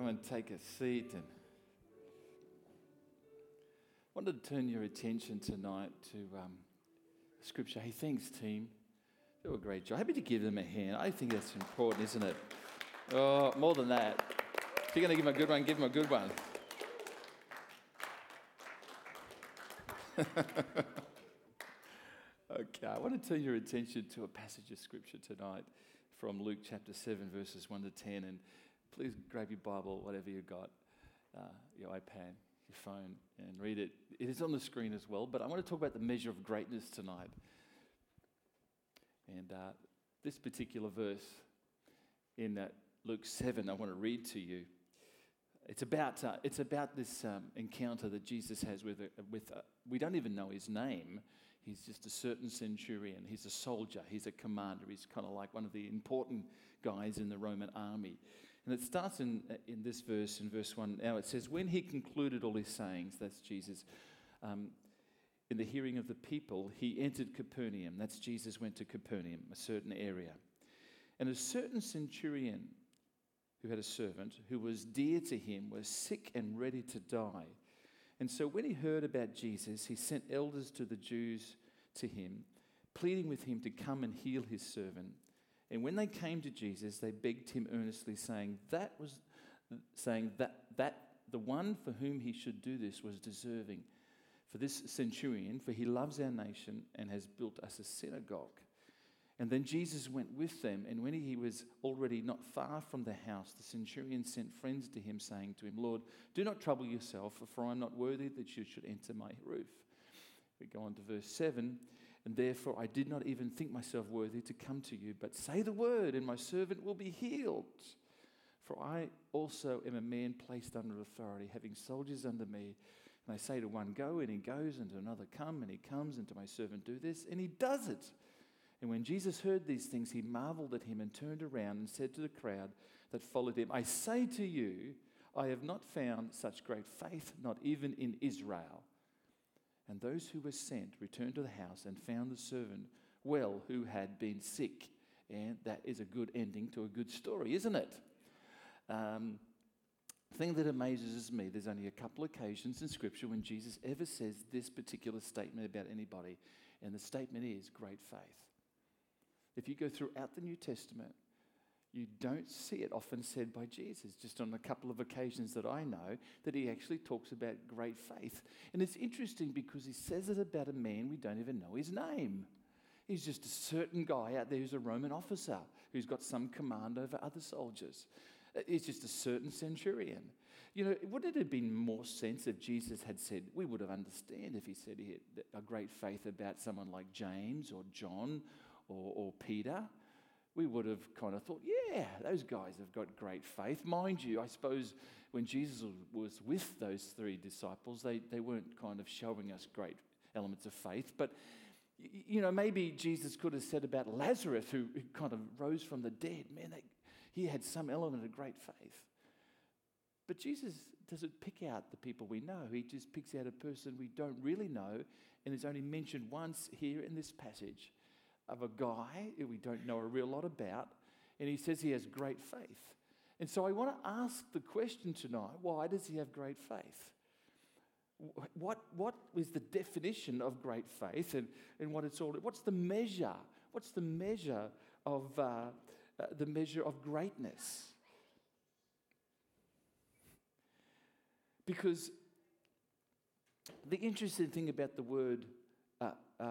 Come and take a seat. And I wanted to turn your attention tonight to um, Scripture. Hey, thanks, team. Do a great job. Happy to give them a hand. I think that's important, isn't it? Oh, more than that. If you're going to give them a good one, give them a good one. okay, I want to turn your attention to a passage of Scripture tonight from Luke chapter 7, verses 1 to 10. And please grab your Bible, whatever you've got, uh, your iPad, your phone, and read it. It is on the screen as well, but I want to talk about the measure of greatness tonight. And uh, this particular verse in uh, Luke 7, I want to read to you. It's about, uh, it's about this um, encounter that Jesus has with, a, with a, we don't even know his name. He's just a certain centurion. He's a soldier. He's a commander. He's kind of like one of the important guys in the Roman army. And it starts in, in this verse, in verse 1. Now it says, When he concluded all his sayings, that's Jesus, um, in the hearing of the people, he entered Capernaum. That's Jesus went to Capernaum, a certain area. And a certain centurion who had a servant who was dear to him was sick and ready to die. And so when he heard about Jesus, he sent elders to the Jews to him, pleading with him to come and heal his servant. And when they came to Jesus, they begged him earnestly, saying, That was saying that that the one for whom he should do this was deserving. For this centurion, for he loves our nation and has built us a synagogue. And then Jesus went with them, and when he was already not far from the house, the centurion sent friends to him, saying to him, Lord, do not trouble yourself, for I am not worthy that you should enter my roof. We go on to verse 7 And therefore I did not even think myself worthy to come to you, but say the word, and my servant will be healed. For I also am a man placed under authority, having soldiers under me. And I say to one, Go, and he goes, and to another, Come, and he comes, and to my servant, Do this, and he does it. And when Jesus heard these things, he marveled at him and turned around and said to the crowd that followed him, I say to you, I have not found such great faith, not even in Israel. And those who were sent returned to the house and found the servant well who had been sick. And that is a good ending to a good story, isn't it? Um, thing that amazes me, there's only a couple occasions in Scripture when Jesus ever says this particular statement about anybody. And the statement is great faith. If you go throughout the New Testament, you don't see it often said by Jesus, just on a couple of occasions that I know, that he actually talks about great faith. And it's interesting because he says it about a man we don't even know his name. He's just a certain guy out there who's a Roman officer who's got some command over other soldiers. Uh, it's just a certain centurion. You know, wouldn't it have been more sense if Jesus had said, we would have understood if he said he had a great faith about someone like James or John or, or Peter, we would have kind of thought, yeah, those guys have got great faith. Mind you, I suppose when Jesus was with those three disciples, they, they weren't kind of showing us great elements of faith. But, you know, maybe Jesus could have said about Lazarus, who, who kind of rose from the dead, man, he had some element of great faith. But Jesus doesn't pick out the people we know. He just picks out a person we don't really know and is only mentioned once here in this passage of a guy who we don't know a real lot about, and he says he has great faith. And so I want to ask the question tonight why does he have great faith? What, what is the definition of great faith and, and what it's all what's the measure what's the measure of uh, uh, the measure of greatness because the interesting thing about the word uh, uh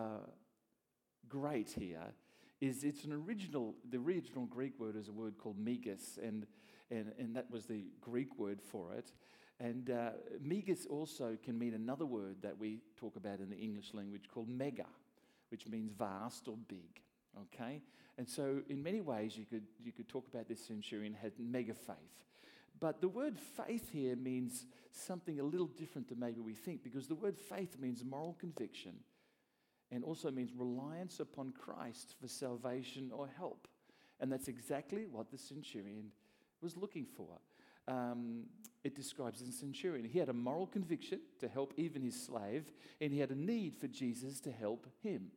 great here is it's an original, the original Greek word is a word called megas, and, and, and that was the Greek word for it. And uh, megas also can mean another word that we talk about in the English language called mega, which means vast or big. Okay? And so, in many ways, you could, you could talk about this centurion had mega faith. But the word faith here means something a little different than maybe we think, because the word faith means moral conviction and also means reliance upon Christ for salvation or help. And that's exactly what the centurion was looking for. Um, it describes the centurion. He had a moral conviction to help even his slave, and he had a need for Jesus to help him.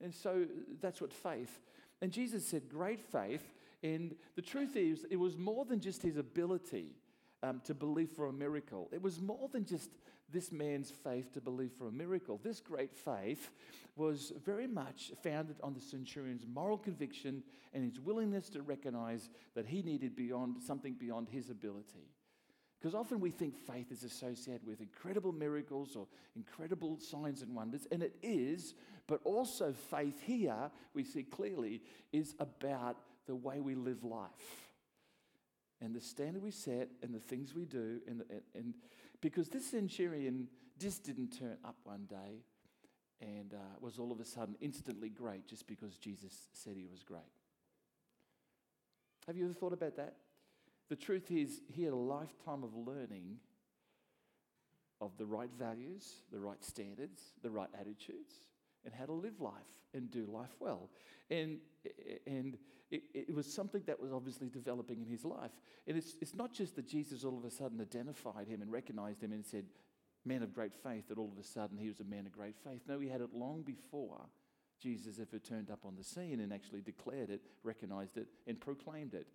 And so that's what faith. And Jesus said, great faith. And the truth is, it was more than just his ability um, to believe for a miracle. It was more than just this man's faith to believe for a miracle. This great faith was very much founded on the centurion's moral conviction and his willingness to recognize that he needed beyond something beyond his ability. Because often we think faith is associated with incredible miracles or incredible signs and wonders, and it is, but also faith here, we see clearly, is about the way we live life and the standard we set and the things we do. And, and, and because this centurion just didn't turn up one day and uh, was all of a sudden instantly great just because Jesus said he was great. Have you ever thought about that? The truth is, he had a lifetime of learning of the right values, the right standards, the right attitudes, and how to live life and do life well. And, and it, it, was something that was obviously developing in his life. And it's, it's not just that Jesus all of a sudden identified him and recognized him and said, Man of great faith, that all of a sudden he was a man of great faith. No, he had it long before Jesus ever turned up on the scene and actually declared it, recognized it, and proclaimed it.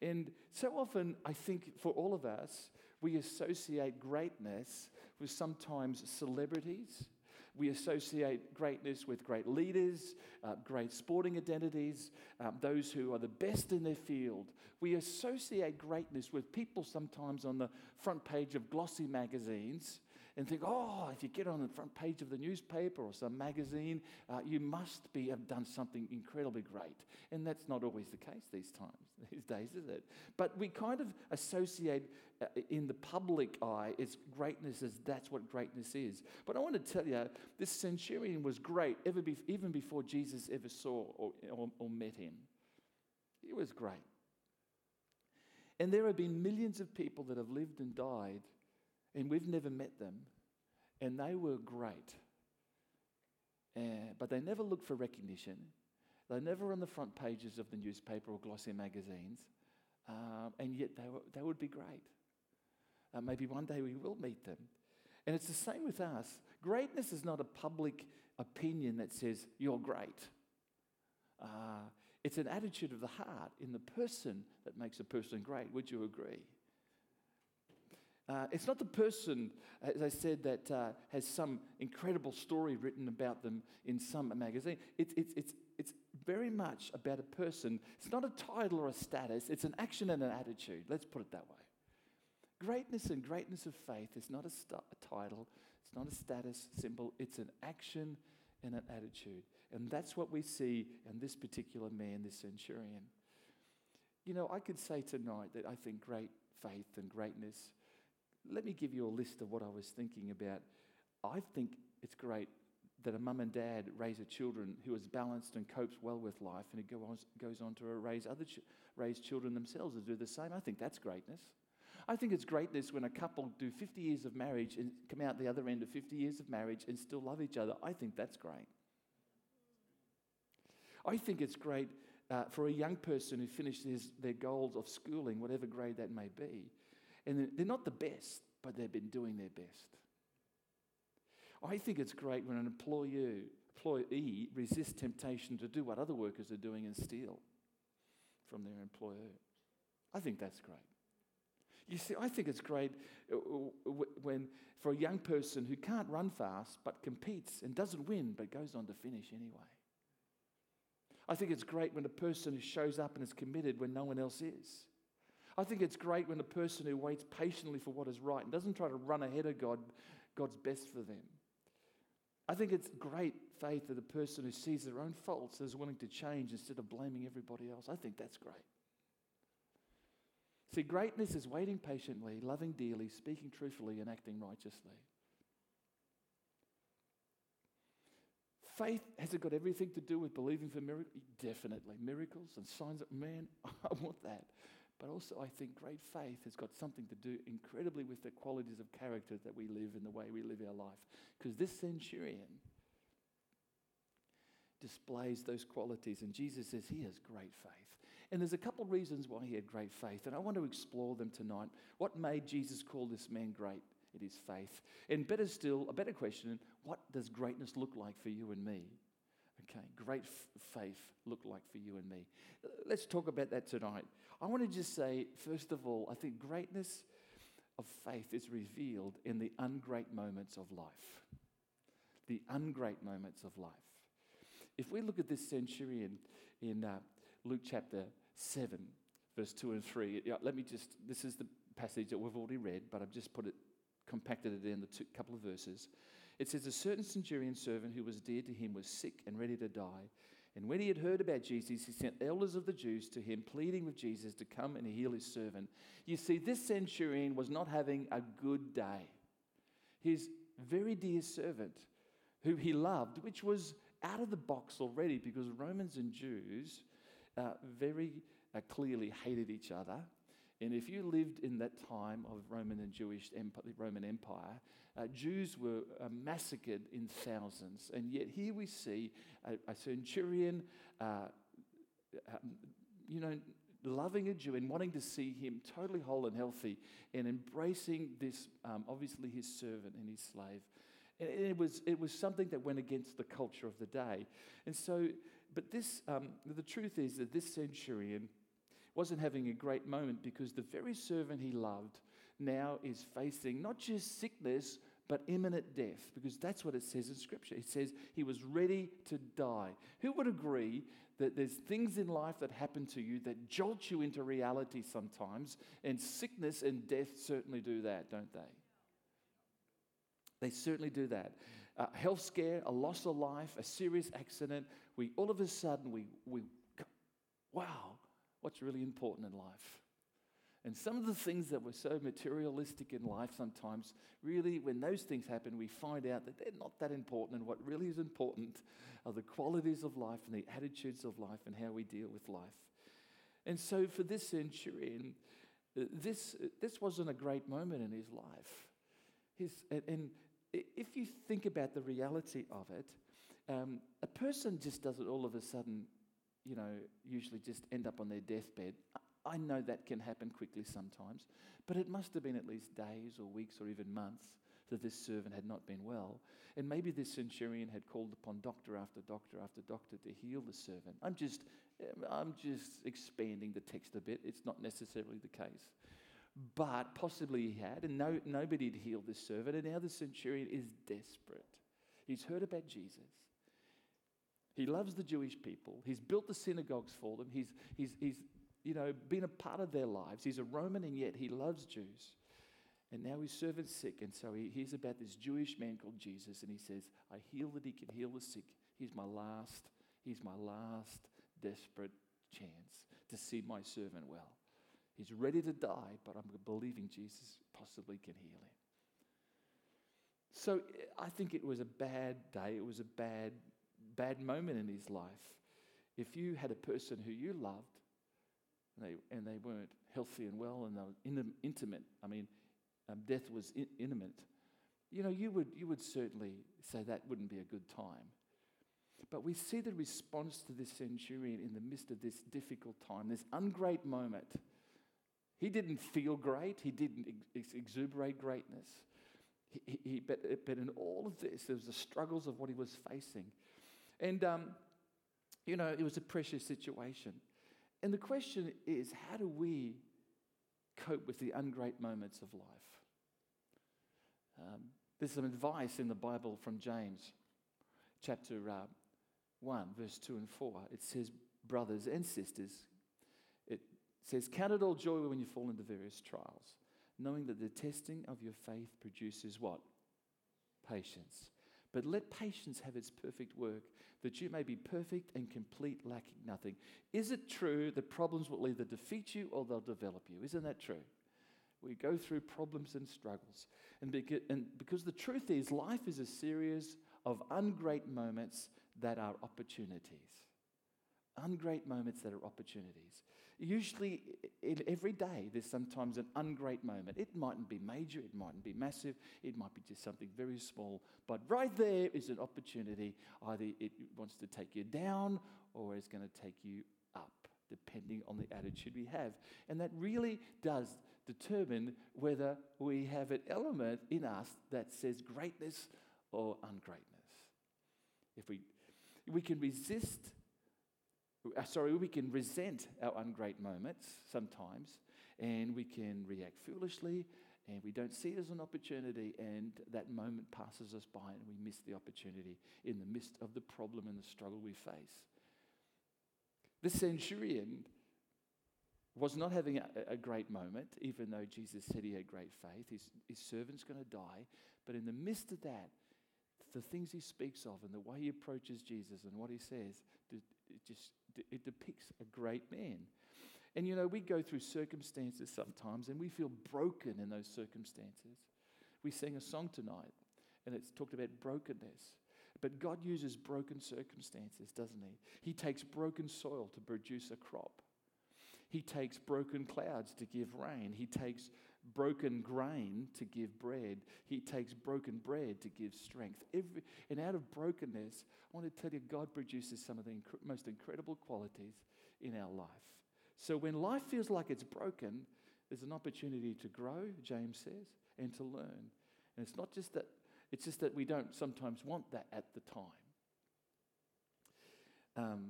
And so often, I think for all of us, we associate greatness with sometimes celebrities we associate greatness with great leaders, uh, great sporting identities, um, those who are the best in their field. We associate greatness with people sometimes on the front page of glossy magazines and think, oh, if you get on the front page of the newspaper or some magazine, uh, you must be have done something incredibly great. And that's not always the case these times, these days, is it? But we kind of associate uh, in the public eye its greatness as that's what greatness is. But I want to tell you, this centurion was great ever be, even before Jesus ever saw or, or, or met him. He was great. And there have been millions of people that have lived and died and we've never met them, and they were great. Uh, but they never looked for recognition. They're never on the front pages of the newspaper or glossy magazines, um, and yet they, were, they would be great. Uh, maybe one day we will meet them. And it's the same with us. Greatness is not a public opinion that says, you're great. Uh, it's an attitude of the heart in the person that makes a person great. Would you agree? Uh, it's not the person, as I said, that uh, has some incredible story written about them in some magazine. It's, it's, it's, it's very much about a person. It's not a title or a status, it's an action and an attitude. Let's put it that way. Greatness and greatness of faith is not a, st- a title, it's not a status symbol, it's an action and an attitude. And that's what we see in this particular man, this centurion. You know, I could say tonight that I think great faith and greatness let me give you a list of what I was thinking about. I think it's great that a mum and dad raise a children who is balanced and copes well with life, and it goes, on to raise other raise children themselves and do the same. I think that's greatness. I think it's greatness when a couple do 50 years of marriage and come out the other end of 50 years of marriage and still love each other. I think that's great. I think it's great uh, for a young person who finishes their goals of schooling, whatever grade that may be, and they're not the best, but they've been doing their best. I think it's great when an employee, employee resists temptation to do what other workers are doing and steal from their employer. I think that's great. You see, I think it's great uh, when, for a young person who can't run fast but competes and doesn't win but goes on to finish anyway. I think it's great when a person who shows up and is committed when no one else is. I think it's great when a person who waits patiently for what is right and doesn't try to run ahead of God, God's best for them. I think it's great faith that a person who sees their own faults is willing to change instead of blaming everybody else. I think that's great. See, greatness is waiting patiently, loving dearly, speaking truthfully, and acting righteously. Faith has it got everything to do with believing for miracles? Definitely. Miracles and signs of man, I want that. But also, I think great faith has got something to do incredibly with the qualities of character that we live and the way we live our life. Because this centurion displays those qualities, and Jesus says he has great faith. And there's a couple reasons why he had great faith, and I want to explore them tonight. What made Jesus call this man great? It is faith. And better still, a better question what does greatness look like for you and me? Okay, great f- faith look like for you and me? Let's talk about that tonight. I want to just say, first of all, I think greatness of faith is revealed in the ungreat moments of life. The ungreat moments of life. If we look at this centurion in uh, Luke chapter 7, verse 2 and 3, yeah, let me just, this is the passage that we've already read, but I've just put it, compacted it in the two, couple of verses. It says, A certain centurion servant who was dear to him was sick and ready to die. And when he had heard about Jesus, he sent elders of the Jews to him, pleading with Jesus to come and heal his servant. You see, this centurion was not having a good day. His very dear servant, who he loved, which was out of the box already because Romans and Jews uh, very uh, clearly hated each other. And if you lived in that time of Roman and Jewish Roman Empire, uh, Jews were uh, massacred in thousands. And yet here we see a, a centurion, uh, um, you know, loving a Jew and wanting to see him totally whole and healthy and embracing this, um, obviously his servant and his slave. And it was, it was something that went against the culture of the day. And so, but this, um, the truth is that this centurion, wasn't having a great moment because the very servant he loved now is facing not just sickness, but imminent death, because that's what it says in Scripture. It says he was ready to die. Who would agree that there's things in life that happen to you that jolt you into reality sometimes, and sickness and death certainly do that, don't they? They certainly do that. A health scare, a loss of life, a serious accident, we all of a sudden we, we wow, what's really important in life. And some of the things that were so materialistic in life sometimes, really, when those things happen, we find out that they're not that important. And what really is important are the qualities of life and the attitudes of life and how we deal with life. And so for this centurion, uh, this, uh, this wasn't a great moment in his life. His, and, if you think about the reality of it, um, a person just doesn't all of a sudden you know, usually just end up on their deathbed. I know that can happen quickly sometimes, but it must have been at least days or weeks or even months that this servant had not been well. And maybe this centurion had called upon doctor after doctor after doctor to heal the servant. I'm just, I'm just expanding the text a bit. It's not necessarily the case. But possibly he had, and no, nobody had healed this servant. And now the centurion is desperate. He's heard about Jesus. He loves the Jewish people. He's built the synagogues for them. He's, he's, he's you know, been a part of their lives. He's a Roman and yet he loves Jews. And now his servant's sick. And so he hears about this Jewish man called Jesus and he says, I heal that he can heal the sick. He's my last, he's my last desperate chance to see my servant well. He's ready to die, but I'm believing Jesus possibly can heal him. So I think it was a bad day. It was a bad bad moment in his life, if you had a person who you loved and they, and they weren't healthy and well and they were in, intimate, I mean, um, death was in, intimate, you know, you would, you would certainly say that wouldn't be a good time. But we see the response to this centurion in the midst of this difficult time, this ungreat moment. He didn't feel great, he didn't ex- exuberate greatness. He, he, but, but in all of this, there was the struggles of what he was facing. And, um, you know, it was a precious situation. And the question is how do we cope with the ungreat moments of life? Um, there's some advice in the Bible from James, chapter uh, 1, verse 2 and 4. It says, Brothers and sisters, it says, Count it all joy when you fall into various trials, knowing that the testing of your faith produces what? Patience. But let patience have its perfect work, that you may be perfect and complete, lacking nothing. Is it true that problems will either defeat you or they'll develop you? Isn't that true? We go through problems and struggles. And and because the truth is, life is a series of ungreat moments that are opportunities. Ungreat moments that are opportunities. Usually, in every day, there's sometimes an ungreat moment. It mightn't be major, it mightn't be massive, it might be just something very small. But right there is an opportunity. Either it wants to take you down or it's going to take you up, depending on the attitude we have. And that really does determine whether we have an element in us that says greatness or ungreatness. If we, we can resist Uh, sorry, we can resent our ungreat moments sometimes, and we can react foolishly, and we don't see it as an opportunity, and that moment passes us by, and we miss the opportunity in the midst of the problem and the struggle we face. The centurion was not having a, a, great moment, even though Jesus said he had great faith. His, his servant's going to die. But in the midst of that, the things he speaks of and the way he approaches Jesus and what he says, it just it depicts a great man. And you know, we go through circumstances sometimes and we feel broken in those circumstances. We sang a song tonight and it's talked about brokenness. But God uses broken circumstances, doesn't He? He takes broken soil to produce a crop. He takes broken clouds to give rain. He takes broken grain to give bread. He takes broken bread to give strength. Every, and out of brokenness, I want to tell you, God produces some of the inc- most incredible qualities in our life. So when life feels like it's broken, there's an opportunity to grow, James says, and to learn. And it's not just that, it's just that we don't sometimes want that at the time. Um,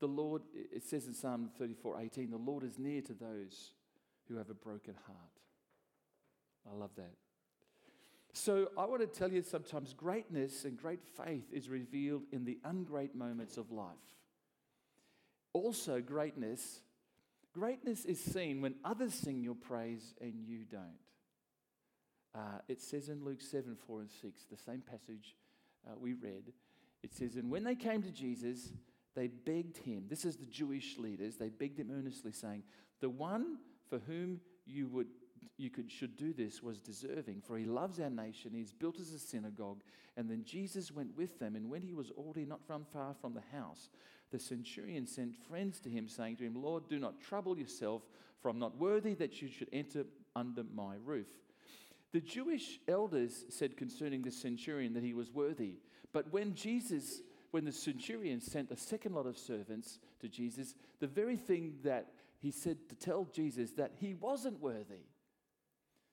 the Lord, it says in Psalm 34 18, the Lord is near to those who have a broken heart. I love that. So I want to tell you sometimes greatness and great faith is revealed in the ungreat moments of life. Also, greatness Greatness is seen when others sing your praise and you don't. Uh, it says in Luke 7 4 and 6, the same passage uh, we read, it says, And when they came to Jesus, they begged him. This is the Jewish leaders. They begged him earnestly, saying, The one for whom you would you could, should do this was deserving, for he loves our nation. He's built us a synagogue. And then Jesus went with them. And when he was already not from far from the house, the centurion sent friends to him, saying to him, Lord, do not trouble yourself, for I'm not worthy that you should enter under my roof. The Jewish elders said concerning the centurion that he was worthy. But when Jesus, when the centurion sent a second lot of servants to Jesus, the very thing that he said to tell Jesus that he wasn't worthy.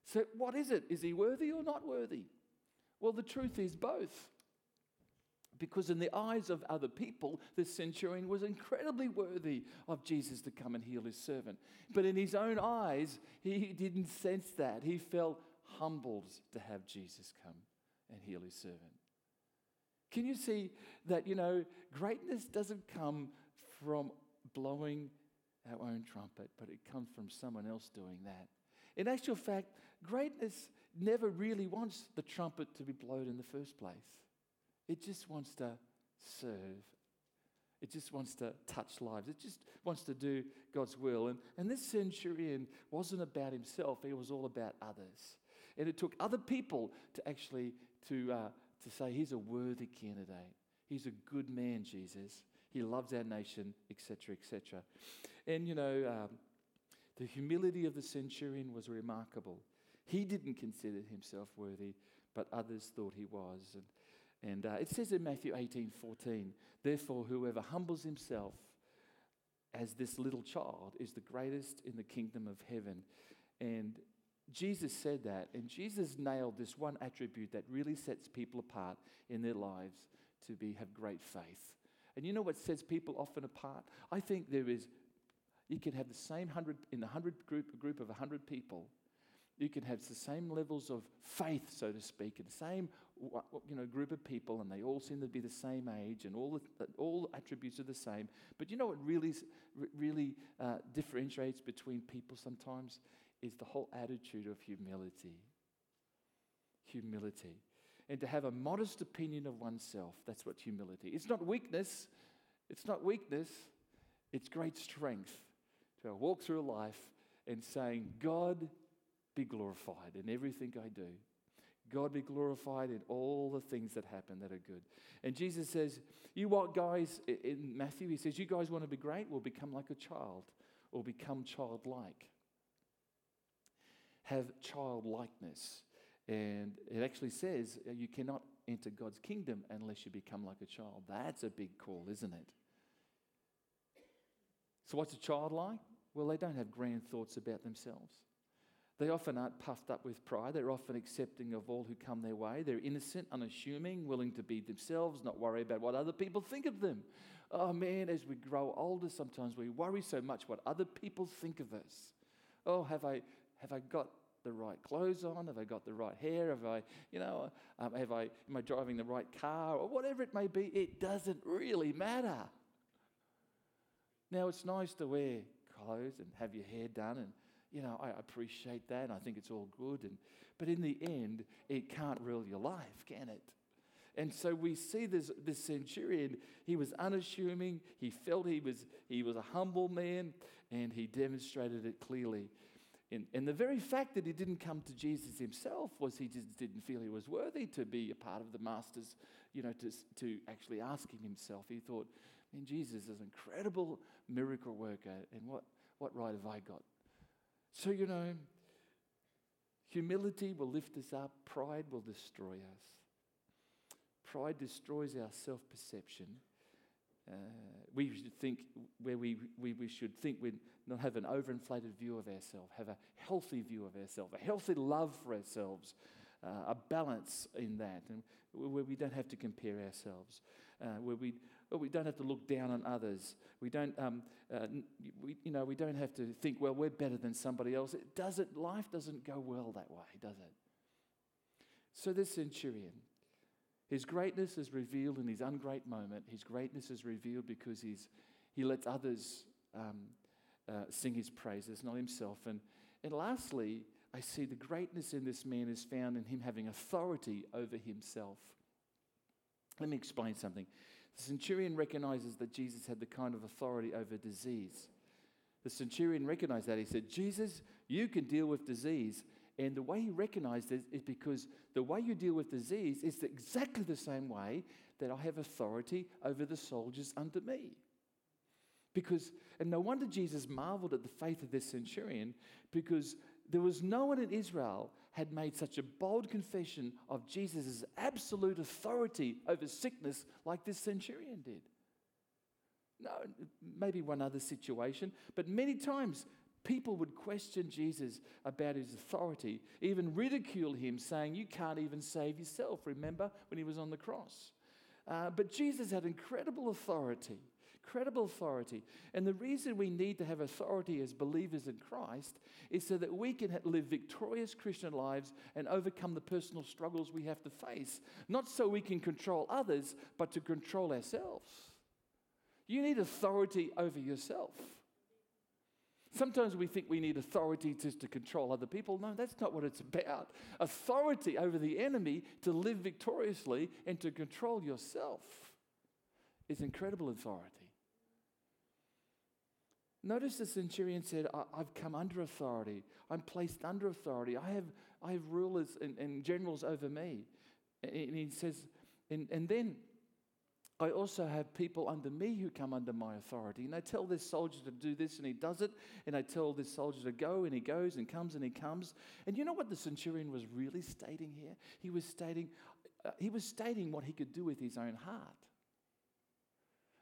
So, what is it? Is he worthy or not worthy? Well, the truth is both. Because, in the eyes of other people, the centurion was incredibly worthy of Jesus to come and heal his servant. But in his own eyes, he didn't sense that. He felt humbled to have Jesus come and heal his servant. Can you see that, you know, greatness doesn't come from blowing our own trumpet, but it comes from someone else doing that? In actual fact, greatness never really wants the trumpet to be blown in the first place. It just wants to serve. It just wants to touch lives. It just wants to do God's will. And, and this centurion wasn't about himself, he was all about others. And it took other people to actually to, uh, to say, he's a worthy candidate. He's a good man, Jesus. He loves our nation, etc., etc. And, you know, um, the humility of the centurion was remarkable. He didn't consider himself worthy, but others thought he was. And and uh, it says in Matthew 18 14, therefore, whoever humbles himself as this little child is the greatest in the kingdom of heaven. And Jesus said that, and Jesus nailed this one attribute that really sets people apart in their lives to be have great faith. And you know what sets people often apart? I think there is, you can have the same hundred in a hundred group, a group of a hundred people, you can have the same levels of faith, so to speak, and the same you know, group of people, and they all seem to be the same age, and all the, all attributes are the same. But you know what really, really uh, differentiates between people sometimes is the whole attitude of humility. Humility. And to have a modest opinion of oneself, that's what humility. It's not weakness. It's not weakness. It's great strength to walk through life and saying, God, be glorified in everything I do. God be glorified in all the things that happen that are good. And Jesus says, You what, guys, in Matthew, he says, You guys want to be great? Well, become like a child or become childlike. Have childlikeness. And it actually says uh, you cannot enter God's kingdom unless you become like a child. That's a big call, isn't it? So, what's a child like? Well, they don't have grand thoughts about themselves. They often aren't puffed up with pride. They're often accepting of all who come their way. They're innocent, unassuming, willing to be themselves, not worry about what other people think of them. Oh man, as we grow older, sometimes we worry so much what other people think of us. Oh, have I, have I got the right clothes on? Have I got the right hair? Have I, you know, um, have I, am I driving the right car? Or whatever it may be, it doesn't really matter. Now, it's nice to wear clothes and have your hair done, and, you know, I appreciate that, and I think it's all good. And, but in the end, it can't rule your life, can it? And so we see this, this centurion, he was unassuming, he felt he was, he was a humble man, and he demonstrated it clearly. And, and the very fact that he didn't come to Jesus himself was he just didn't feel he was worthy to be a part of the master's, you know, to, to actually ask him himself. He thought, man, Jesus is an incredible miracle worker, and what, what right have I got? So, you know, humility will lift us up, pride will destroy us. Pride destroys our self perception. Uh, we should think where we, we, we should think we not have an overinflated view of ourselves, have a healthy view of ourselves, a healthy love for ourselves, uh, a balance in that, and where we don't have to compare ourselves, uh, where we, where we don't have to look down on others. We don't, um, uh, we, you know, we don't have to think, well, we're better than somebody else. It doesn't, life doesn't go well that way, does it? So this centurion, his greatness is revealed in his ungreat moment. His greatness is revealed because he's, he lets others um, uh, sing his praises, not himself. And, and lastly, I see the greatness in this man is found in him having authority over himself. Let me explain something. The centurion recognizes that Jesus had the kind of authority over disease. The centurion recognized that. He said, Jesus, you can deal with disease. And the way he recognized it is because the way you deal with disease is exactly the same way that I have authority over the soldiers under me. Because, and no wonder Jesus marveled at the faith of this centurion, because there was no one in Israel had made such a bold confession of Jesus' absolute authority over sickness like this centurion did. No, maybe one other situation, but many times people would question Jesus about his authority, even ridicule him, saying, You can't even save yourself. Remember when he was on the cross? Uh, but Jesus had incredible authority, incredible authority. And the reason we need to have authority as believers in Christ is so that we can live victorious Christian lives and overcome the personal struggles we have to face. Not so we can control others, but to control ourselves. You need authority over yourself. Sometimes we think we need authority just to control other people. No, that's not what it's about. Authority over the enemy to live victoriously and to control yourself is incredible authority. Notice the centurion said, I've come under authority. I'm placed under authority. I have, I have rulers and, and generals over me. And he says, and, and then I also have people under me who come under my authority. And I tell this soldier to do this and he does it. And I tell this soldier to go and he goes and comes and he comes. And you know what the centurion was really stating here? He was stating, uh, he was stating what he could do with his own heart.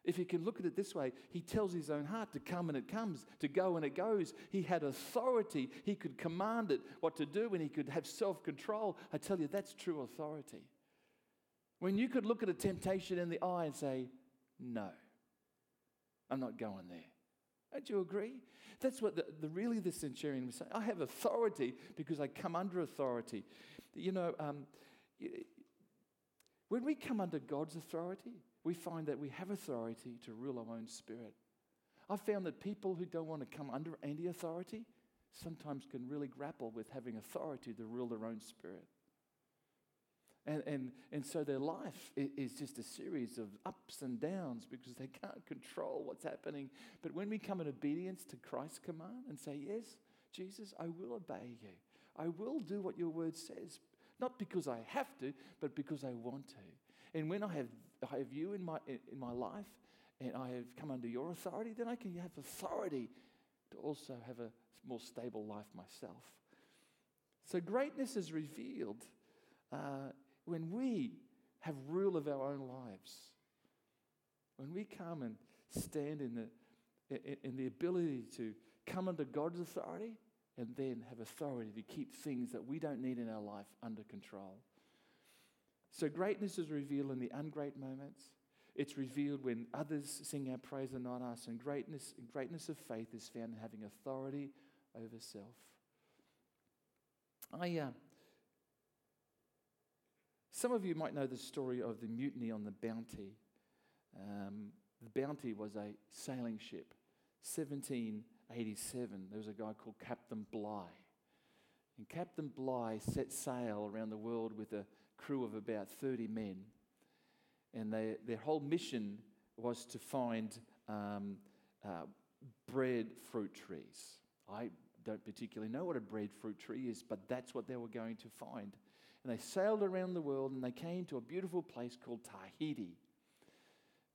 If you can look at it this way, he tells his own heart to come and it comes, to go and it goes. He had authority. He could command it what to do and he could have self control. I tell you, that's true authority. When you could look at a temptation in the eye and say, No, I'm not going there. Don't you agree? That's what the, the really the centurion was saying. I have authority because I come under authority. You know, um, when we come under God's authority, we find that we have authority to rule our own spirit. I've found that people who don't want to come under any authority sometimes can really grapple with having authority to rule their own spirit. And, and, and so their life is just a series of ups and downs because they can't control what's happening. But when we come in obedience to Christ's command and say, Yes, Jesus, I will obey you, I will do what your word says, not because I have to, but because I want to. And when I have, I have you in my, in my life and I have come under your authority, then I can have authority to also have a more stable life myself. So greatness is revealed. Uh, when we have rule of our own lives, when we come and stand in the, in the ability to come under God's authority and then have authority to keep things that we don't need in our life under control. So, greatness is revealed in the ungreat moments. It's revealed when others sing our praise and not us. And greatness, greatness of faith is found in having authority over self. I, uh, some of you might know the story of the mutiny on the Bounty. Um, the Bounty was a sailing ship. 1787, there was a guy called Captain Bligh. And Captain Bligh set sail around the world with a crew of about 30 men. And they, their whole mission was to find um, uh, breadfruit trees. I don't particularly know what a breadfruit tree is, but that's what they were going to find. And they sailed around the world and they came to a beautiful place called Tahiti.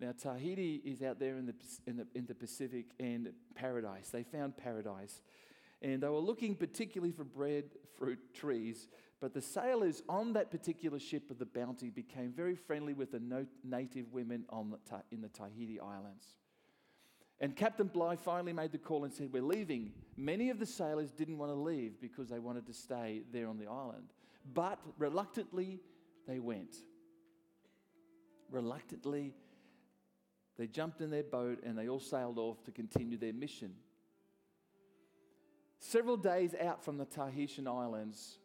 Now, Tahiti is out there in the, in the, in the Pacific and paradise. They found paradise. And they were looking particularly for breadfruit trees, but the sailors on that particular ship of the Bounty became very friendly with the no- native women on the in the Tahiti Islands. And Captain Bligh finally made the call and said, We're leaving. Many of the sailors didn't want to leave because they wanted to stay there on the island. But reluctantly, they went. Reluctantly, they jumped in their boat and they all sailed off to continue their mission. Several days out from the Tahitian Islands,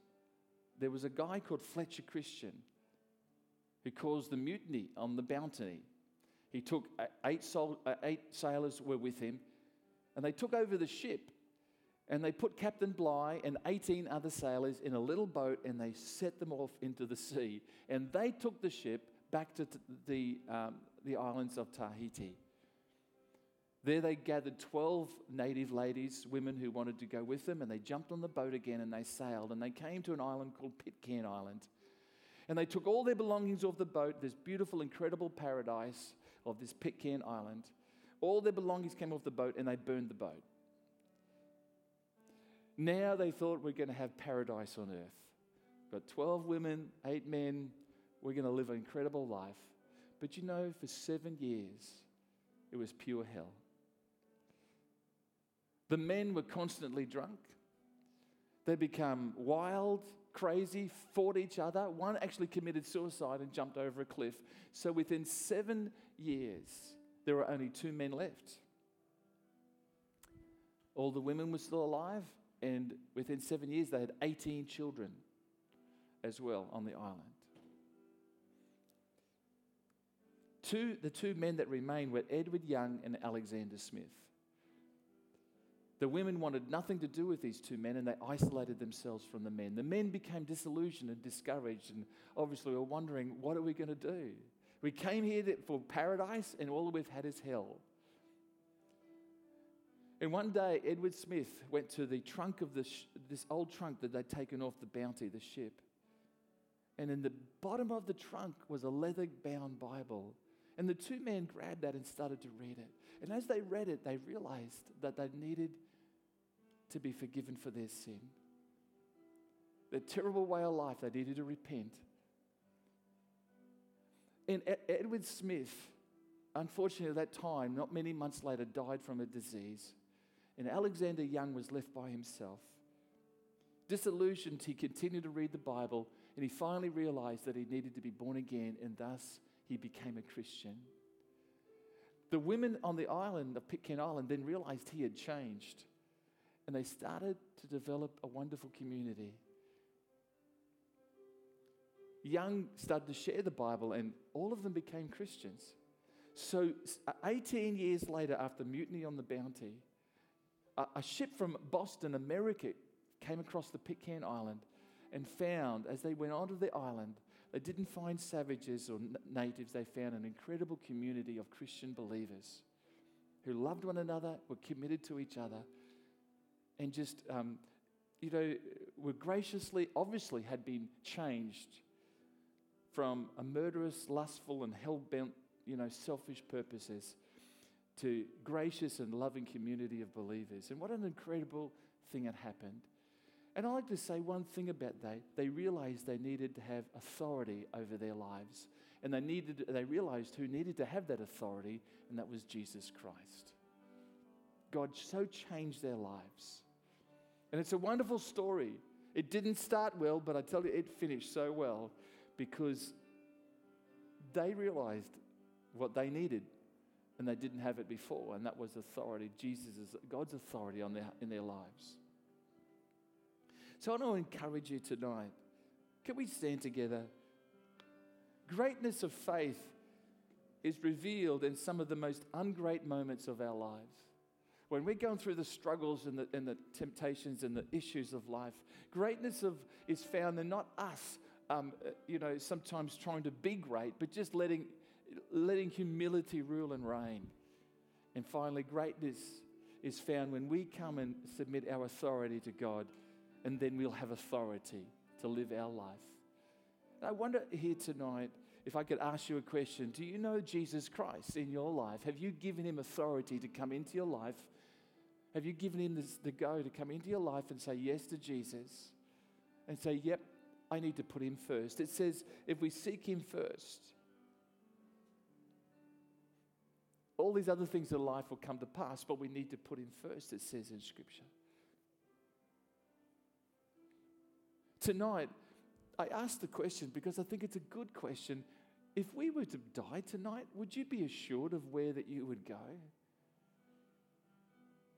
there was a guy called Fletcher Christian who caused the mutiny on the Bounty. He took uh, eight, sol- uh, eight sailors were with him, and they took over the ship. And they put Captain Bligh and 18 other sailors in a little boat and they set them off into the sea. And they took the ship back to the, um, the islands of Tahiti. There they gathered 12 native ladies, women who wanted to go with them, and they jumped on the boat again and they sailed. And they came to an island called Pitcairn Island. And they took all their belongings off the boat, this beautiful, incredible paradise of this Pitcairn Island. All their belongings came off the boat and they burned the boat. Now they thought we're going to have paradise on earth. Got 12 women, 8 men, we're going to live an incredible life. But you know, for seven years, it was pure hell. The men were constantly drunk. They become wild, crazy, fought each other. One actually committed suicide and jumped over a cliff. So within seven years, there were only two men left. All the women were still alive, and within seven years, they had 18 children as well on the island. Two, the two men that remained were Edward Young and Alexander Smith. The women wanted nothing to do with these two men and they isolated themselves from the men. The men became disillusioned and discouraged, and obviously were wondering, what are we going to do? We came here for paradise, and all we've had is hell. And one day, Edward Smith went to the trunk of this, this old trunk that they'd taken off the Bounty, the ship. And in the bottom of the trunk was a leather bound Bible. And the two men grabbed that and started to read it. And as they read it, they realized that they needed to be forgiven for their sin. Their terrible way of life, they needed to repent. And Edward Smith, unfortunately, at that time, not many months later, died from a disease. And Alexander Young was left by himself. Disillusioned, he continued to read the Bible and he finally realized that he needed to be born again, and thus he became a Christian. The women on the island of Pitcairn Island then realized he had changed, and they started to develop a wonderful community. Young started to share the Bible, and all of them became Christians. So, uh, 18 years later, after mutiny on the Bounty, a, ship from Boston, America, came across the Pitcairn Island and found, as they went onto the island, they didn't find savages or natives, they found an incredible community of Christian believers who loved one another, were committed to each other, and just, um, you know, were graciously, obviously, had been changed from a murderous, lustful, and hell bent, you know, selfish purposes to gracious and loving community of believers. And what an incredible thing had happened. And I like to say one thing about that. They realized they needed to have authority over their lives. And they, needed, they realized who needed to have that authority, and that was Jesus Christ. God so changed their lives. And it's a wonderful story. It didn't start well, but I tell you, it finished so well because they realized what they needed and they didn't have it before, and that was authority. Jesus God's authority on their, in their lives. So I want to encourage you tonight. Can we stand together? Greatness of faith is revealed in some of the most ungreat moments of our lives. When we're going through the struggles and the, and the temptations and the issues of life, greatness of, is found in not us, um, uh, you know, sometimes trying to be great, but just letting, letting humility rule and reign. And finally, greatness is found when we come and submit our authority to God, and then we'll have authority to live our life. And I wonder here tonight if I could ask you a question Do you know Jesus Christ in your life? Have you given him authority to come into your life? Have you given him the go to come into your life and say yes to Jesus? And say, Yep, I need to put him first. It says, if we seek him first, all these other things in life will come to pass, but we need to put him first, it says in Scripture. Tonight, I ask the question because I think it's a good question. If we were to die tonight, would you be assured of where that you would go?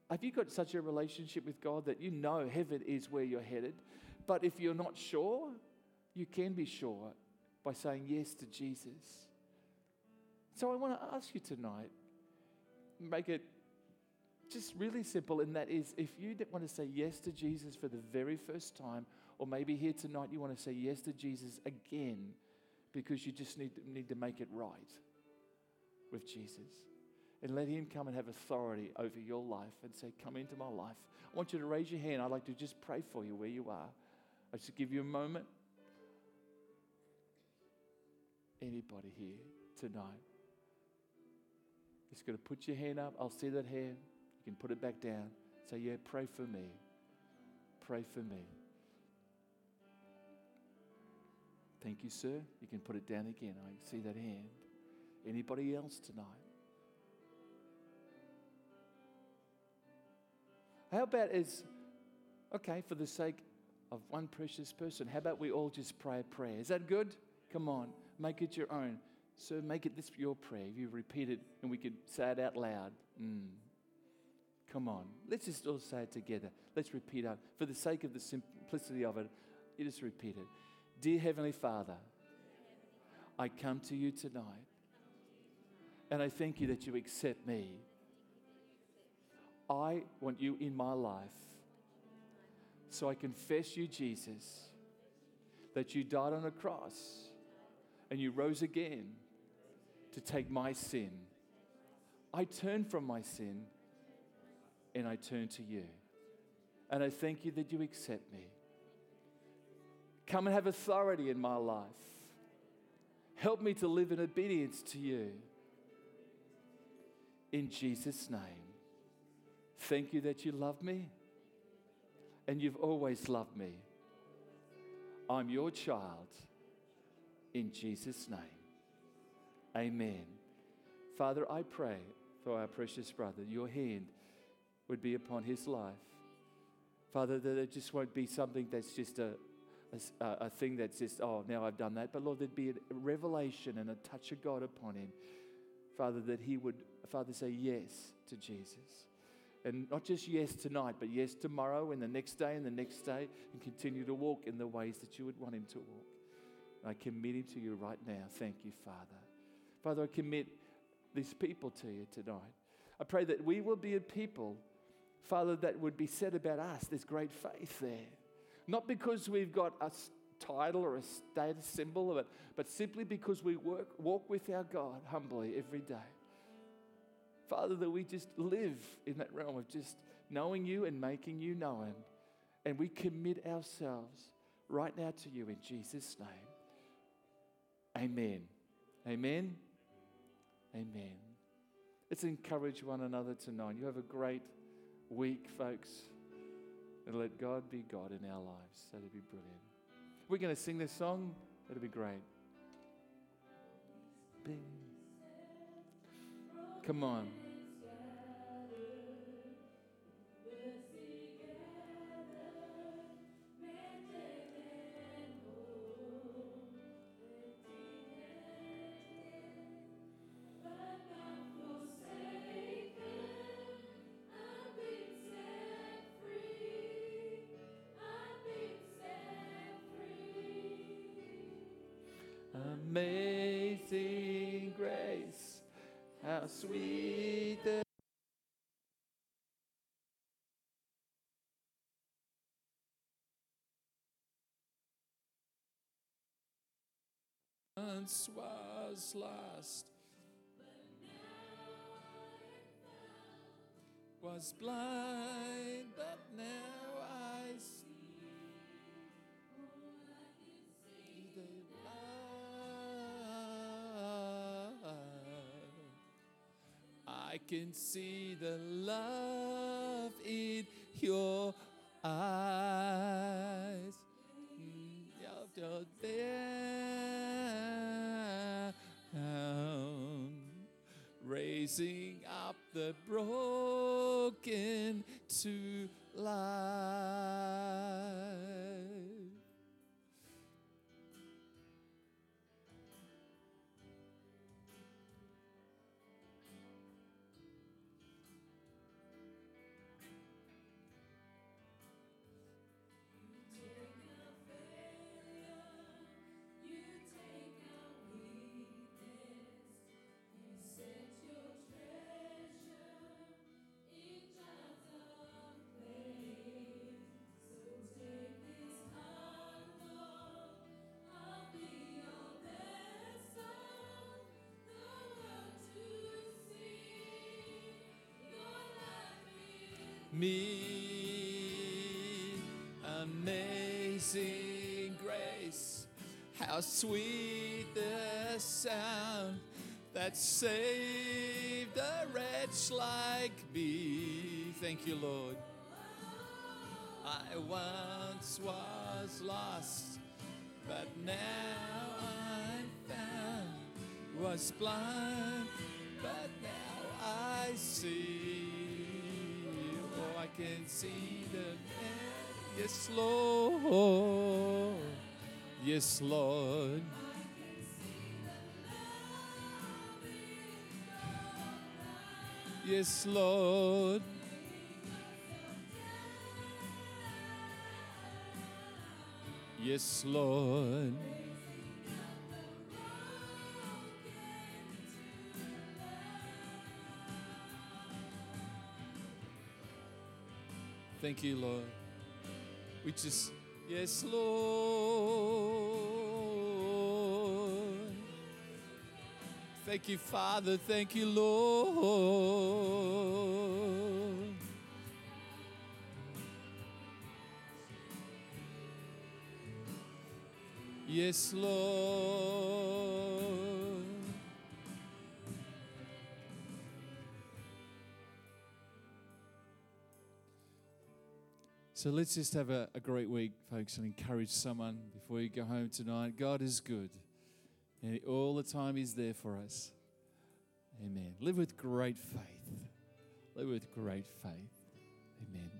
Have you got such a relationship with God that you know heaven is where you're headed? But if you're not sure, you can be sure by saying yes to Jesus. So I want to ask you tonight, make it just really simple, and that is if you want to say yes to Jesus for the very first time, or maybe here tonight you want to say yes to Jesus again because you just need to, need to make it right with Jesus. And let Him come and have authority over your life and say, Come into my life. I want you to raise your hand. I'd like to just pray for you where you are. I just give you a moment. Anybody here tonight? Just going to put your hand up. I'll see that hand. You can put it back down. Say, Yeah, pray for me. Pray for me. Thank you, sir. You can put it down again. I see that hand. Anybody else tonight? How about as, okay, for the sake of one precious person, how about we all just pray a prayer? Is that good? Come on, make it your own. So make it this your prayer. If you repeat it and we can say it out loud. Mm. Come on, let's just all say it together. Let's repeat it. For the sake of the simplicity of it, you just repeat it. Dear Heavenly Father, I come to you tonight and I thank you that you accept me. I want you in my life. So I confess you, Jesus, that you died on a cross and you rose again to take my sin. I turn from my sin and I turn to you. And I thank you that you accept me. Come and have authority in my life. Help me to live in obedience to you. In Jesus' name. Thank you that you love me and you've always loved me. I'm your child. In Jesus' name. Amen. Father, I pray for our precious brother, your hand would be upon his life. Father, that it just won't be something that's just a, a, a, thing that's just, oh, now I've done that. But Lord, there'd be a revelation and a touch of God upon him. Father, that he would, Father, say yes to Jesus. And not just yes tonight, but yes tomorrow and the next day and the next day, and continue to walk in the ways that you would want him to walk. I commit him to you right now. Thank you, Father. Father, I commit these people to you tonight. I pray that we will be a people, Father, that would be said about us. There's great faith there. Not because we've got a title or a status symbol of it, but simply because we work, walk with our God humbly every day. Father, that we just live in that realm of just knowing you and making you known. And we commit ourselves right now to you in Jesus' name. Amen. Amen. Amen. Let's encourage one another tonight. You have a great week, folks and let God be God in our lives. That'd be brilliant. We're going to sing this song. That'd be great. Come on. Amazing grace, how sweet the once was lost, was blind, but now can see the love in your eyes. Mm, You're there, raising up the broken to life. Me. Amazing grace, how sweet the sound that saved a wretch like me. Thank you, Lord. I once was lost, but now I'm found. Was blind, but now I see. Can see the. Yes, Lord. Yes, Lord. Yes, Lord. Yes, Lord. Thank you, Lord. We just, yes, Lord. Thank you, Father. Thank you, Lord. Yes, Lord. So let's just have a, a great week, folks, and encourage someone before you go home tonight. God is good, and all the time He's there for us. Amen. Live with great faith. Live with great faith. Amen.